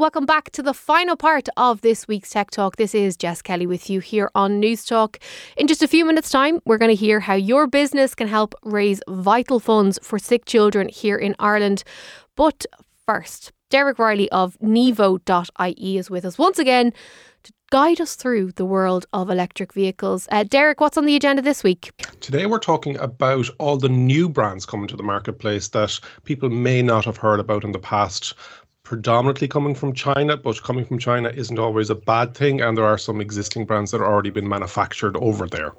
Welcome back to the final part of this week's Tech Talk. This is Jess Kelly with you here on News Talk. In just a few minutes' time, we're going to hear how your business can help raise vital funds for sick children here in Ireland. But first, Derek Reilly of Nevo.ie is with us once again to guide us through the world of electric vehicles. Uh, Derek, what's on the agenda this week? Today, we're talking about all the new brands coming to the marketplace that people may not have heard about in the past predominantly coming from China, but coming from China isn't always a bad thing. And there are some existing brands that are already been manufactured over there.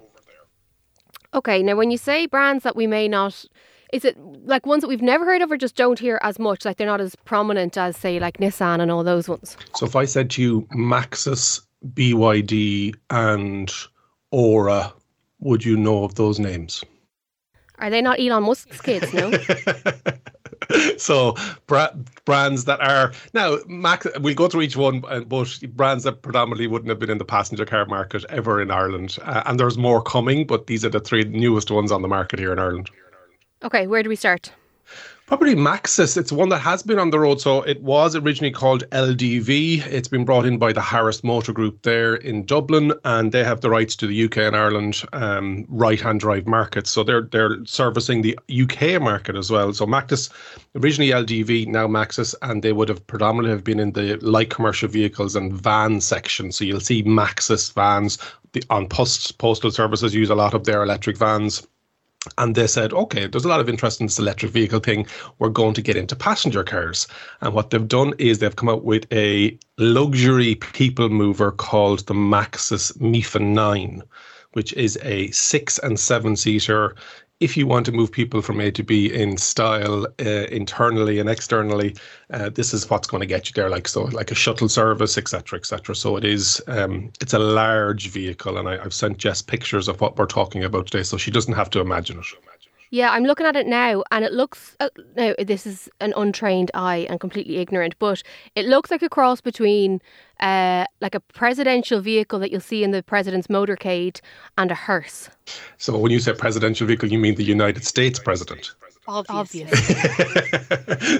Okay, now when you say brands that we may not, is it like ones that we've never heard of or just don't hear as much? Like they're not as prominent as, say, like Nissan and all those ones? So if I said to you Maxus, BYD, and Ora, would you know of those names? Are they not Elon Musk's kids? No. so bra- brands that are now Max. We'll go through each one, uh, but brands that predominantly wouldn't have been in the passenger car market ever in Ireland, uh, and there's more coming. But these are the three newest ones on the market here in Ireland. Okay, where do we start? Probably Maxus. It's one that has been on the road. So it was originally called LDV. It's been brought in by the Harris Motor Group there in Dublin, and they have the rights to the UK and Ireland um, right-hand drive markets. So they're they're servicing the UK market as well. So Maxus, originally LDV, now Maxus, and they would have predominantly have been in the light commercial vehicles and van section. So you'll see Maxus vans the, on post postal services use a lot of their electric vans and they said, okay, there's a lot of interest in this electric vehicle thing. We're going to get into passenger cars. And what they've done is they've come out with a luxury people mover called the Maxus Mifa 9, which is a six and seven seater if you want to move people from A to B in style, uh, internally and externally, uh, this is what's going to get you there. Like so, like a shuttle service, etc., etc. So it is, um, it's a large vehicle, and I, have sent Jess pictures of what we're talking about today, so she doesn't have to imagine it. Yeah, I'm looking at it now, and it looks. Uh, this is an untrained eye and completely ignorant, but it looks like a cross between, uh, like a presidential vehicle that you'll see in the president's motorcade and a hearse. So, when you say presidential vehicle, you mean the United States president? Obviously.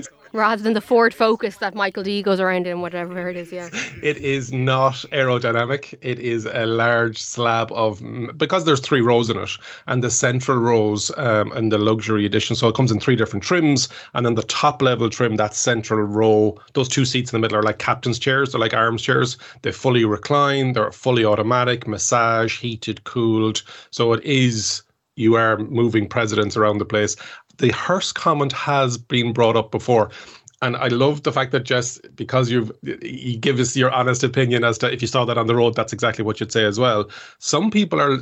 rather than the Ford Focus that Michael D goes around in, whatever it is. Yeah, it is not aerodynamic. It is a large slab of because there's three rows in it, and the central rows um, and the luxury edition. So it comes in three different trims, and then the top level trim, that central row, those two seats in the middle are like captain's chairs. They're like arms chairs. They fully recline. They're fully automatic, massage, heated, cooled. So it is you are moving presidents around the place the hearse comment has been brought up before. And I love the fact that Jess, because you've you give us your honest opinion as to if you saw that on the road, that's exactly what you'd say as well. Some people are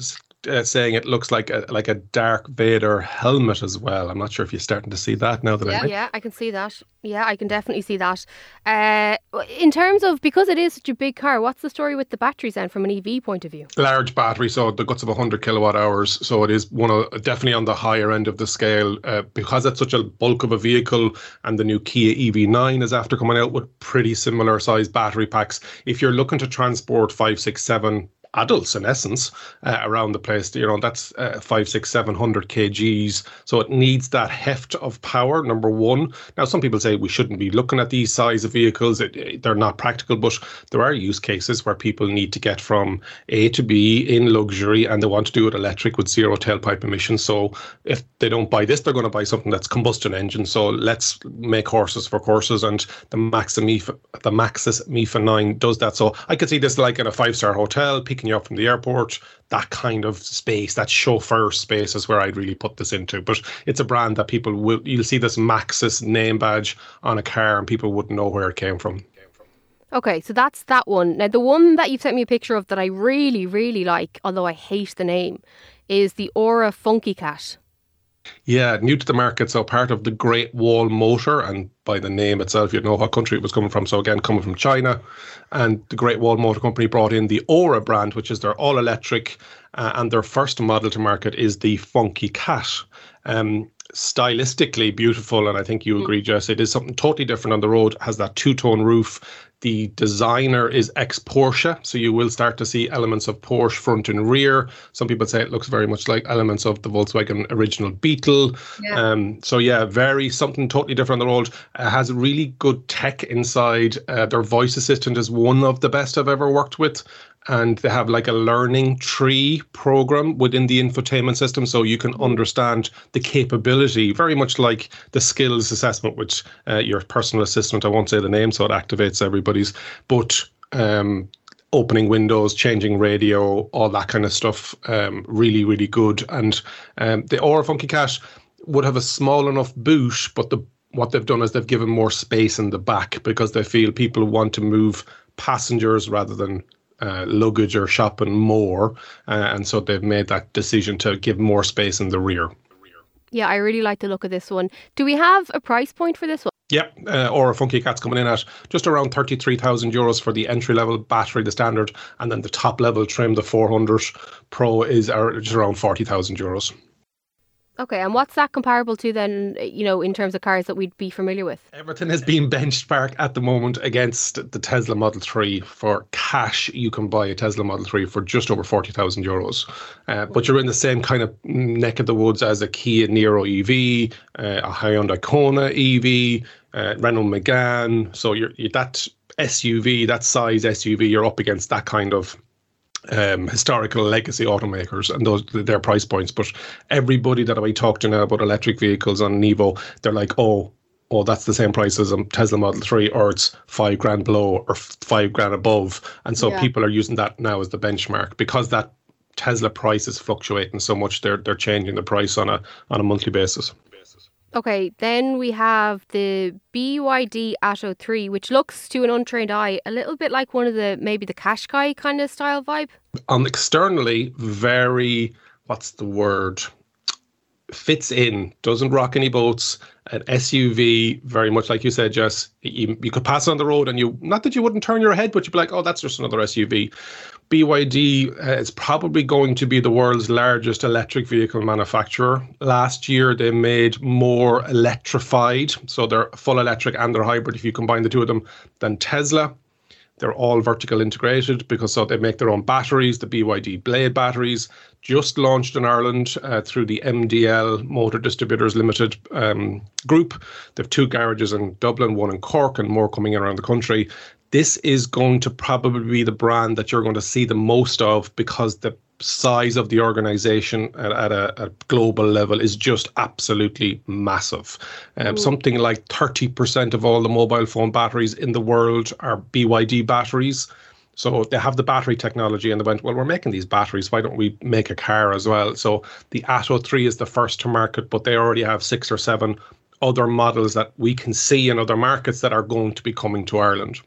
uh, saying it looks like a like a Darth Vader helmet as well. I'm not sure if you're starting to see that now that yeah, I yeah, I can see that. Yeah, I can definitely see that. Uh, in terms of because it is such a big car, what's the story with the batteries then from an EV point of view? Large battery, so the guts of 100 kilowatt hours. So it is one of definitely on the higher end of the scale uh, because it's such a bulk of a vehicle, and the new Kia EV9 is after coming out with pretty similar size battery packs. If you're looking to transport five, six, seven adults in essence uh, around the place you know that's uh, five six seven hundred kgs. So it needs that heft of power number one. Now some people say we shouldn't be looking at these size of vehicles. It, it, they're not practical but there are use cases where people need to get from a to b in luxury and they want to do it electric with zero tailpipe emissions. So if they don't buy this they're going to buy something that's combustion engine. So let's make horses for courses and the Maxus Mifa, the Maxus Mifa 9 does that. So I could see this like in a five star hotel picking you up from the airport, that kind of space, that chauffeur space is where I'd really put this into. But it's a brand that people will, you'll see this Maxus name badge on a car and people wouldn't know where it came from. Okay, so that's that one. Now, the one that you've sent me a picture of that I really, really like, although I hate the name, is the Ora Funky Cat. Yeah, new to the market, so part of the Great Wall Motor, and by the name itself, you'd know what country it was coming from. So again, coming from China, and the Great Wall Motor Company brought in the Ora brand, which is their all-electric, uh, and their first model to market is the Funky Cat. Um, stylistically beautiful, and I think you hmm. agree, Jess. It is something totally different on the road. Has that two-tone roof, The designer is ex Porsche, so you will start to see elements of Porsche front and rear. Some people say it looks very much like elements of the Volkswagen original Beetle. Yeah. Um, so yeah, very something totally different on the road. It has really good tech inside. Uh, their voice assistant is one of the best I've ever worked with and they have like a learning tree program within the infotainment system so you can understand the capability very much like the skills assessment which uh, your personal assistant i won't say the name so it activates everybody's but um, opening windows changing radio all that kind of stuff um, really really good. And um, the Ora Funky Cat would have a small enough boot but the what they've done is they've given more space in the back because they feel people want to move passengers rather than uh, luggage or shopping more, uh, and so they've made that decision to give more space in the rear. Yeah, I really like the look of this one. Do we have a price point for this one? Yep, uh, Ora Funky Cat's coming in at just around 33,000 euros for the entry level battery, the standard, and then the top level trim, the 400 Pro, is just around 40,000 euros. Okay, and what's that comparable to then, you know, in terms of cars that we'd be familiar with? Everything is being benchmarked at the moment against the Tesla Model 3. For cash, you can buy a Tesla Model 3 for just over 40,000 euros. Uh, but you're in the same kind of neck of the woods as a Kia Niro EV, uh, a Hyundai Kona EV, uh, Renault Megane. So you're, you're that SUV, that size SUV, you're up against that kind of um, historical legacy automakers and those their price points. But everybody that I talk to now about electric vehicles on Nevo, they're like, oh, oh, that's the same price as a Tesla Model 3, or it's five grand below or five grand above. And so yeah. people are using that now as the benchmark because that Tesla price is fluctuating so much. They're they're changing the price on a on a monthly basis. Okay, then we have the BYD Atto 3, which looks to an untrained eye a little bit like one of the maybe the Qashqai kind of style vibe. Um, externally, very what's the word? Fits in, doesn't rock any boats. An SUV, very much like you said, Jess. You, you could pass on the road and you, not that you wouldn't turn your head, but you'd be like, oh, that's just another SUV. BYD uh, is probably going to be the world's largest electric vehicle manufacturer. Last year, they made more electrified, so they're full electric and they're hybrid if you combine the two of them, than Tesla. They're all vertical integrated because so they make their own batteries, the BYD Blade batteries, just launched in Ireland uh, through the MDL Motor Distributors Limited um, group. They have two garages in Dublin, one in Cork, and more coming in around the country this is going to probably be the brand that you're going to see the most of because the size of the organization at, at a, a, global level is just absolutely massive. Um, something like 30% of all the mobile phone batteries in the world are BYD batteries. So they have the battery technology and they went, well, we're making these batteries. Why don't we make a car as well? So the Atto 3 is the first to market, but they already have six or seven other models that we can see in other markets that are going to be coming to Ireland.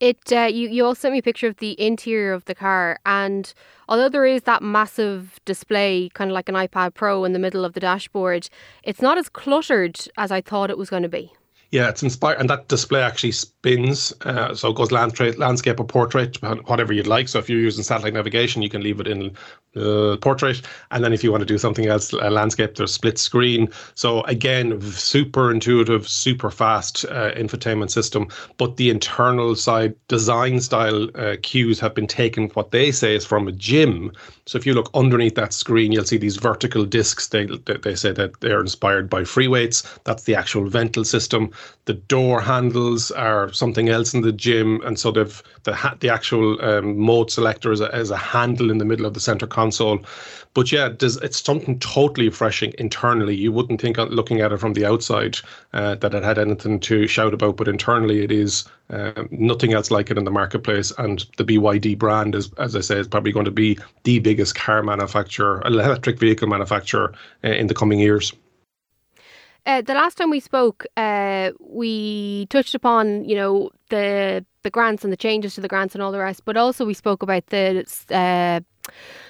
It uh, you you also sent me a picture of the interior of the car, and although there is that massive display, kind of like an iPad Pro in the middle of the dashboard, it's not as cluttered as I thought it was going to be. Yeah, it's inspired, and that display actually spins. Uh, so it goes landscape, landscape or portrait, whatever you'd like. So if you're using satellite navigation, you can leave it in uh, portrait, and then if you want to do something else, a landscape, there's split screen. So again, super intuitive, super fast uh, infotainment system. But the internal side design style uh, cues have been taken. What they say is from a gym. So if you look underneath that screen, you'll see these vertical discs. They they say that they're inspired by free weights. That's the actual Ventil system the door handles are something else in the gym, and so they've the ha- the actual um, mode selector is a, is a handle in the middle of the center console. But yeah, it's something totally refreshing internally. You wouldn't think, looking at it from the outside, uh, that it had anything to shout about, but internally it is uh, nothing else like it in the marketplace. And the BYD brand is, as I say, is probably going to be the biggest car manufacturer, electric vehicle manufacturer uh, in the coming years. Uh, the last time we spoke, uh, we touched upon you know the the grants and the changes to the grants and all the rest, but also we spoke about the uh,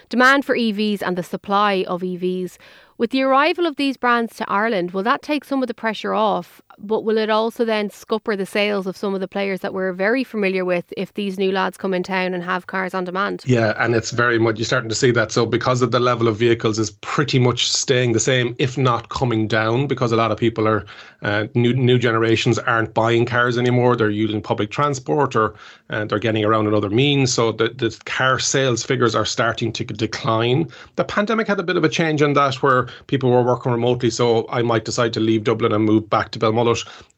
demand for EVs and the supply of EVs. With the arrival of these brands to Ireland, will that take some of the pressure off but will it also then scupper the sales of some of the players that we're very familiar with if these new lads come in town and have cars on demand? Yeah, and it's very much you're starting to see that. So because of the level of vehicles is pretty much staying the same, if not coming down, because a lot of people are uh, new new generations aren't buying cars anymore. They're using public transport or uh, they're getting around in other means. So the, the car sales figures are starting to decline. The pandemic had a bit of a change in that where people were working remotely. So I might decide to leave Dublin and move back to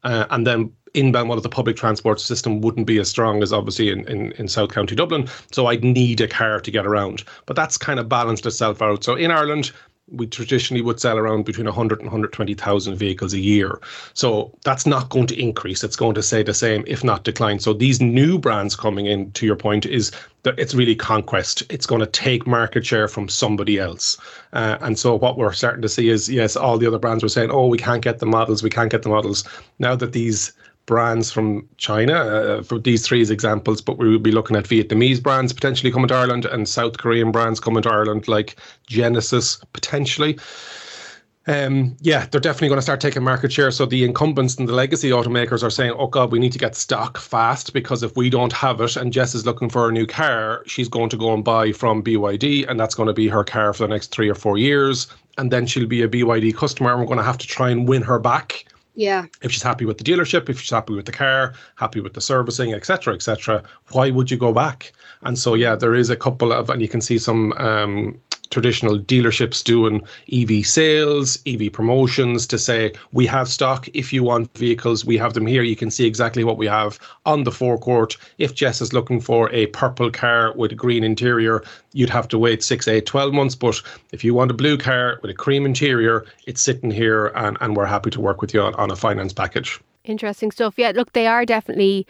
Uh, and then in Belmullet, the public transport system wouldn't be as strong as obviously in, in, in South County Dublin. So I'd need a car to get around. But that's kind of balanced itself out. So in Ireland, we traditionally would sell around between 100 and 120,000 vehicles a year. So that's not going to increase. It's going to stay the same, if not decline. So these new brands coming in, to your point, is that it's really conquest. It's going to take market share from somebody else. Uh, and so what we're starting to see is, yes, all the other brands were saying, oh, we can't get the models, we can't get the models. Now that these brands from China uh, for these three examples, but we will be looking at Vietnamese brands potentially coming to Ireland and South Korean brands coming to Ireland, like Genesis potentially. Um, yeah, they're definitely going to start taking market share. So the incumbents and the legacy automakers are saying, "Oh God, we need to get stock fast because if we don't have it, and Jess is looking for a new car, she's going to go and buy from BYD, and that's going to be her car for the next three or four years, and then she'll be a BYD customer, and we're going to have to try and win her back." Yeah. If she's happy with the dealership, if she's happy with the car, happy with the servicing, etc., etc., why would you go back? And so, yeah, there is a couple of, and you can see some um, traditional dealerships doing EV sales, EV promotions to say, we have stock. If you want vehicles, we have them here. You can see exactly what we have on the forecourt. If Jess is looking for a purple car with a green interior, you'd have to wait six, eight, 12 months. But if you want a blue car with a cream interior, it's sitting here and, and we're happy to work with you on, on a finance package. Interesting stuff. Yeah, look, they are definitely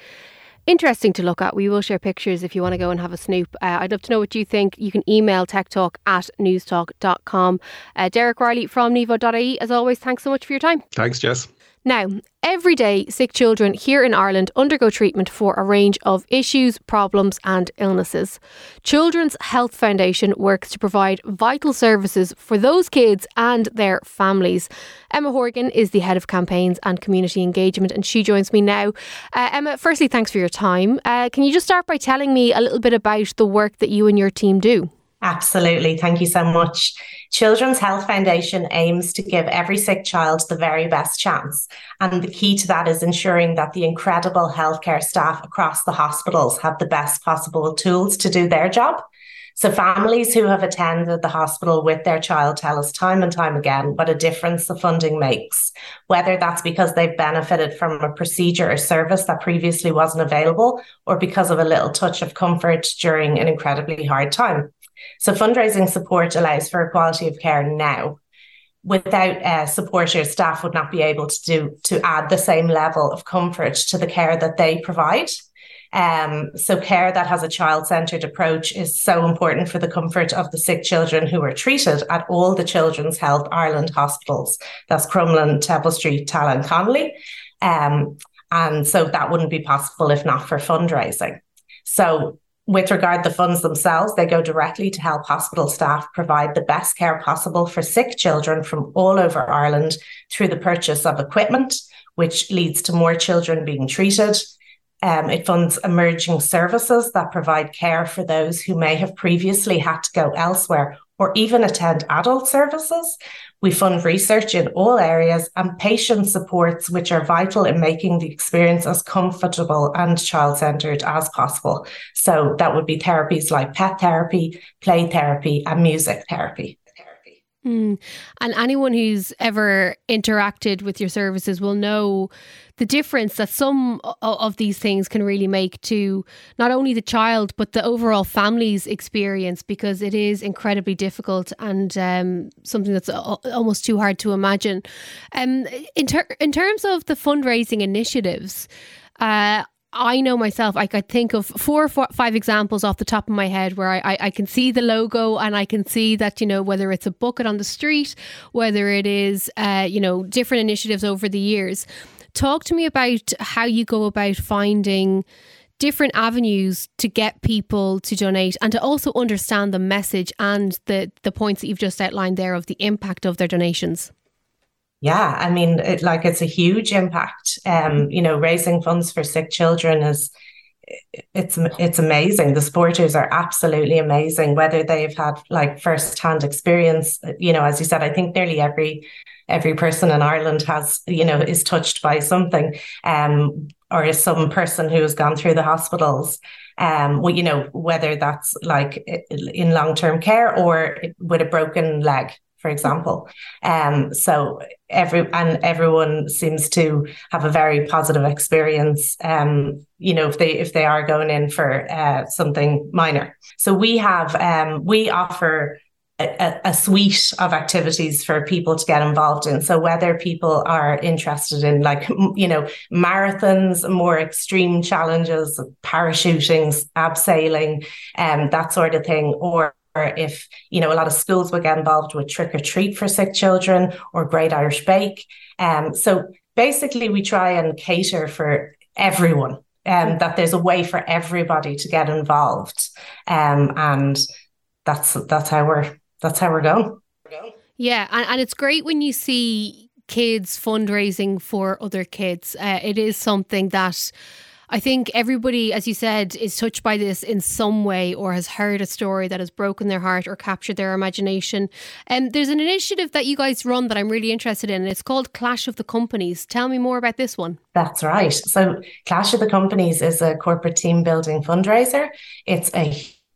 interesting to look at. We will share pictures if you want to go and have a snoop. Uh, I'd love to know what you think. You can email techtalk at newstalk.com. Uh, Derek Reilly from Nevo.ie, as always, thanks so much for your time. Thanks, Jess. Now, every day, sick children here in Ireland undergo treatment for a range of issues, problems, and illnesses. Children's Health Foundation works to provide vital services for those kids and their families. Emma Horgan is the head of campaigns and community engagement, and she joins me now. Uh, Emma, firstly, thanks for your time. Uh, can you just start by telling me a little bit about the work that you and your team do? Absolutely. Thank you so much. Children's Health Foundation aims to give every sick child the very best chance. And the key to that is ensuring that the incredible healthcare staff across the hospitals have the best possible tools to do their job. So, families who have attended the hospital with their child tell us time and time again what a difference the funding makes, whether that's because they've benefited from a procedure or service that previously wasn't available, or because of a little touch of comfort during an incredibly hard time. So fundraising support allows for equality of care now. Without uh, support, your staff would not be able to do to add the same level of comfort to the care that they provide. Um, so care that has a child-centered approach is so important for the comfort of the sick children who are treated at all the Children's Health Ireland hospitals. That's Crumlin, Temple Street, Tallaght and Connolly. Um, and so that wouldn't be possible if not for fundraising. So with regard to the funds themselves, they go directly to help hospital staff provide the best care possible for sick children from all over Ireland through the purchase of equipment, which leads to more children being treated. Um, it funds emerging services that provide care for those who may have previously had to go elsewhere or even attend adult services. We fund research in all areas and patient supports, which are vital in making the experience as comfortable and child centered as possible. So that would be therapies like pet therapy, play therapy, and music therapy. Mm. And anyone who's ever interacted with your services will know the difference that some of these things can really make to not only the child but the overall family's experience because it is incredibly difficult and um, something that's almost too hard to imagine. Um, in, ter- in terms of the fundraising initiatives, uh, I know myself, I could think of four or five examples off the top of my head where I, I, I, can see the logo and I can see that, you know, whether it's a bucket on the street, whether it is, uh, you know, different initiatives over the years. Talk to me about how you go about finding different avenues to get people to donate and to also understand the message and the, the points that you've just outlined there of the impact of their donations. Yeah, I mean, it, like it's a huge impact. Um, you know, raising funds for sick children is it's it's amazing. The supporters are absolutely amazing. Whether they've had like first hand experience, you know, as you said, I think nearly every every person in Ireland has, you know, is touched by something, um, or is some person who has gone through the hospitals. Um, well, you know, whether that's like in long term care or with a broken leg, for example. Um, so every and everyone seems to have a very positive experience. Um, you know, if they if they are going in for uh, something minor. So we have um, we offer a, a, suite of activities for people to get involved in. So whether people are interested in like you know marathons, more extreme challenges, parachuting, abseiling, um, that sort of thing, or if you know a lot of schools will get involved with trick or treat for sick children or great irish bake. Um, so basically we try and cater for everyone um, that there's a way for everybody to get involved. Um, and that's that's how we're that's how we're going. Yeah and, and it's great when you see kids fundraising for other kids. Uh, it is something that I think everybody, as you said, is touched by this in some way or has heard a story that has broken their heart or captured their imagination. And um, there's an initiative that you guys run that I'm really interested in. It's called Clash of the Companies. Tell me more about this one. That's right. So, Clash of the Companies is a corporate team building fundraiser. It's a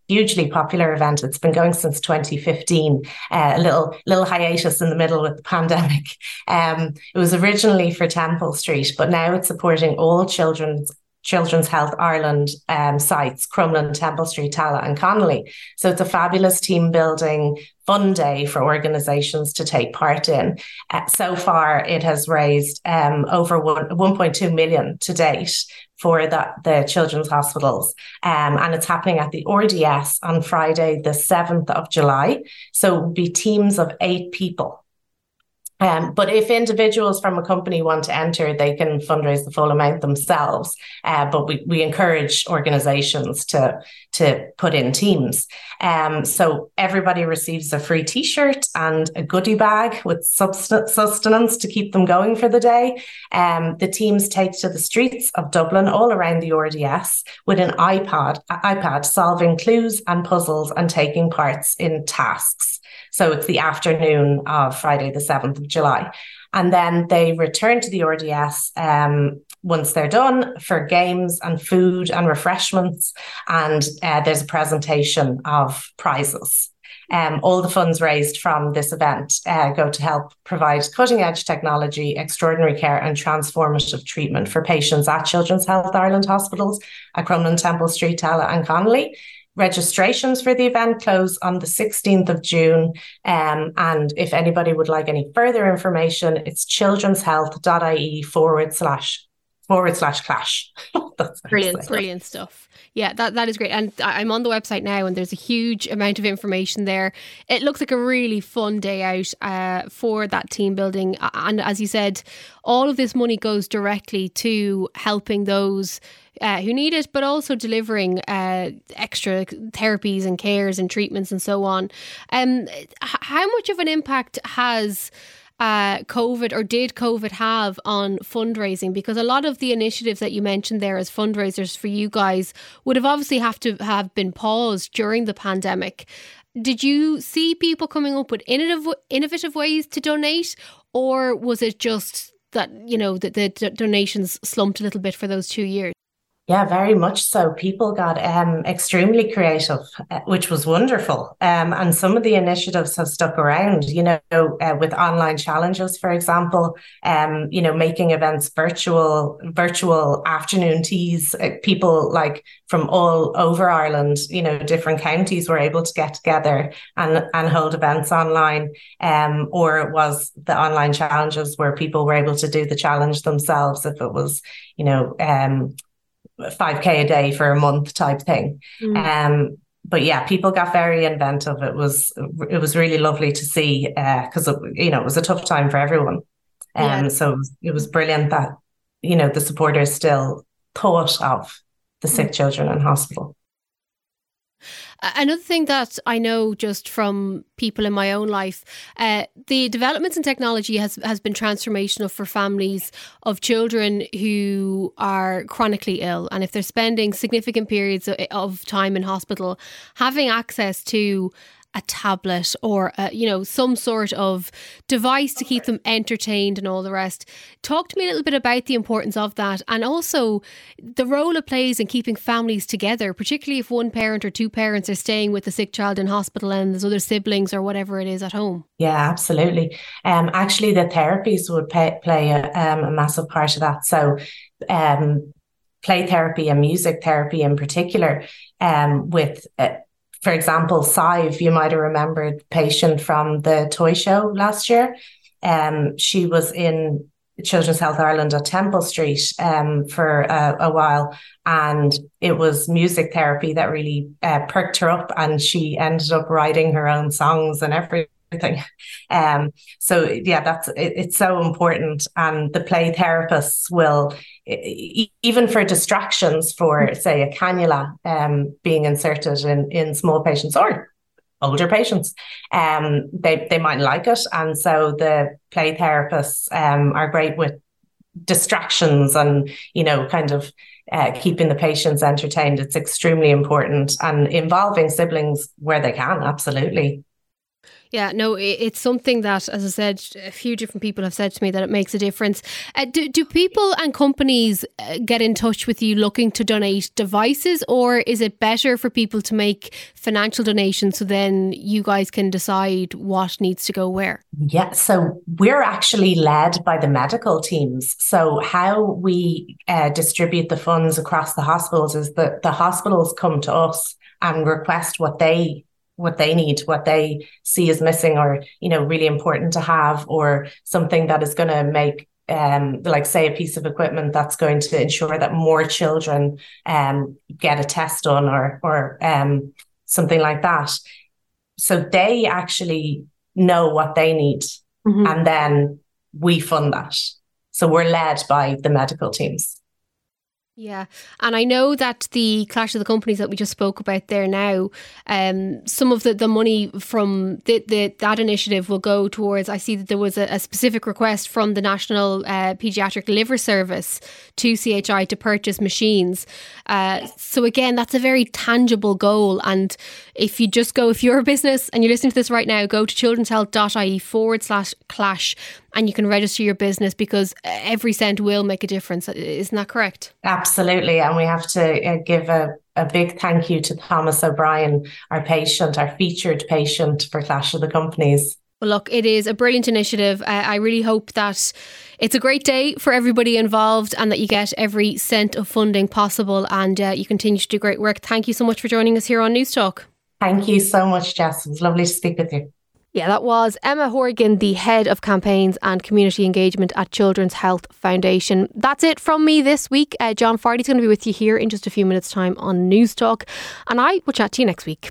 hugely popular event. It's been going since 2015. Uh, a little little hiatus in the middle with the pandemic. Um, it was originally for Temple Street, but now it's supporting all children's Children's Health Ireland um, sites, Crumlin, Temple Street, Tallaght, and Connolly. So it's a fabulous team building fun day for organisations to take part in. Uh, so far, it has raised um, over one, 1.2 million to date for the, the children's hospitals. Um, and it's happening at the RDS on Friday, the 7th of July. So it will be teams of eight people um, but if individuals from a company want to enter, they can fundraise the full amount themselves. Uh, but we, we encourage organizations to, to put in teams. Um, so everybody receives a free t shirt and a goodie bag with sustenance to keep them going for the day. Um, the teams take to the streets of Dublin, all around the RDS, with an iPad, iPad solving clues and puzzles and taking parts in tasks. So it's the afternoon of Friday, the 7th of July. And then they return to the RDS um, once they're done for games and food and refreshments. And uh, there's a presentation of prizes. Um, all the funds raised from this event uh, go to help provide cutting edge technology, extraordinary care, and transformative treatment for patients at Children's Health Ireland hospitals at Crumlin, Temple Street, Tallaght, and Connolly. Registrations for the event close on the 16th of June. Um, and if anybody would like any further information, it's childrenshealth.ie forward slash forward slash clash. That's brilliant, brilliant stuff. Yeah, that, that is great. And I'm on the website now and there's a huge amount of information there. It looks like a really fun day out uh, for that team building. And as you said, all of this money goes directly to helping those uh, who need it, but also delivering uh, extra therapies and cares and treatments and so on. Um, how much of an impact has uh, COVID or did COVID have on fundraising? Because a lot of the initiatives that you mentioned there as fundraisers for you guys would have obviously have to have been paused during the pandemic. Did you see people coming up with innovative innovative ways to donate, or was it just that you know that the donations slumped a little bit for those two years? Yeah, very much so. People got um, extremely creative, uh, which was wonderful. Um, and some of the initiatives have stuck around, you know, uh, with online challenges, for example, um, you know, making events virtual, virtual afternoon teas. Uh, people like from all over Ireland, you know, different counties were able to get together and, and hold events online. Um, or it was the online challenges where people were able to do the challenge themselves if it was, you know, um, 5k a day for a month type thing mm. um but yeah people got very inventive it was it was really lovely to see uh because uh, you know it was a tough time for everyone um yeah. so it was, it was brilliant that you know the supporters still thought of the sick mm. children in hospital Another thing that I know just from people in my own life, uh, the developments in technology has has been transformational for families of children who are chronically ill, and if they're spending significant periods of time in hospital, having access to a tablet or a, you know some sort of device to keep them entertained and all the rest. Talk to me a little bit about the importance of that and also the role it plays in keeping families together, particularly if one parent or two parents are staying with the sick child in hospital and there's other siblings or whatever it is at home. Yeah, absolutely. Um, actually, the therapies would pay, play a, um, a massive part of that. So, um, play therapy and music therapy in particular, um, with uh, for example, Sive, you might have remembered patient from the toy show last year. Um, she was in Children's Health Ireland at Temple Street um, for a, a, while, and it was music therapy that really uh, perked her up, and she ended up writing her own songs and everything everything. Um, so yeah, that's it, it's so important, and the play therapists will even for distractions, for say a cannula um, being inserted in in small patients or older patients, um, they they might like it, and so the play therapists um, are great with distractions and you know kind of uh, keeping the patients entertained. It's extremely important and involving siblings where they can absolutely yeah, no, it's something that, as I said, a few different people have said to me that it makes a difference. Uh, do, do people and companies uh, get in touch with you looking to donate devices, or is it better for people to make financial donations so then you guys can decide what needs to go where? Yeah, so we're actually led by the medical teams. So, how we uh, distribute the funds across the hospitals is that the hospitals come to us and request what they what they need, what they see as missing or, you know, really important to have, or something that is going to make um, like say a piece of equipment that's going to ensure that more children um, get a test done or or um, something like that. So they actually know what they need, mm-hmm. and then we fund that. So we're led by the medical teams. Yeah, and I know that the clash of the companies that we just spoke about there now, um, some of the, the money from the, the that initiative will go towards. I see that there was a, a specific request from the National uh, Pediatric Liver Service to CHI to purchase machines. Uh, so again, that's a very tangible goal. And if you just go, if you're a business and you're listening to this right now, go to childrenshealth.ie forward slash clash and you can register your business because every cent will make a difference. Isn't that correct? Absolutely. And we have to uh, give a, a big thank you to Thomas O'Brien, our patient, our featured patient for Clash of the Companies. Well, look, it is a brilliant initiative. Uh, I really hope that it's a great day for everybody involved and that you get every cent of funding possible and uh, you continue to do great work. Thank you so much for joining us here on News Talk. Thank you so much, Jess. It was lovely to speak with you. Yeah, that was Emma Horgan, the head of campaigns and community engagement at Children's Health Foundation. That's it from me this week. Uh, John Fardy's going to be with you here in just a few minutes' time on News Talk, and I will chat to you next week.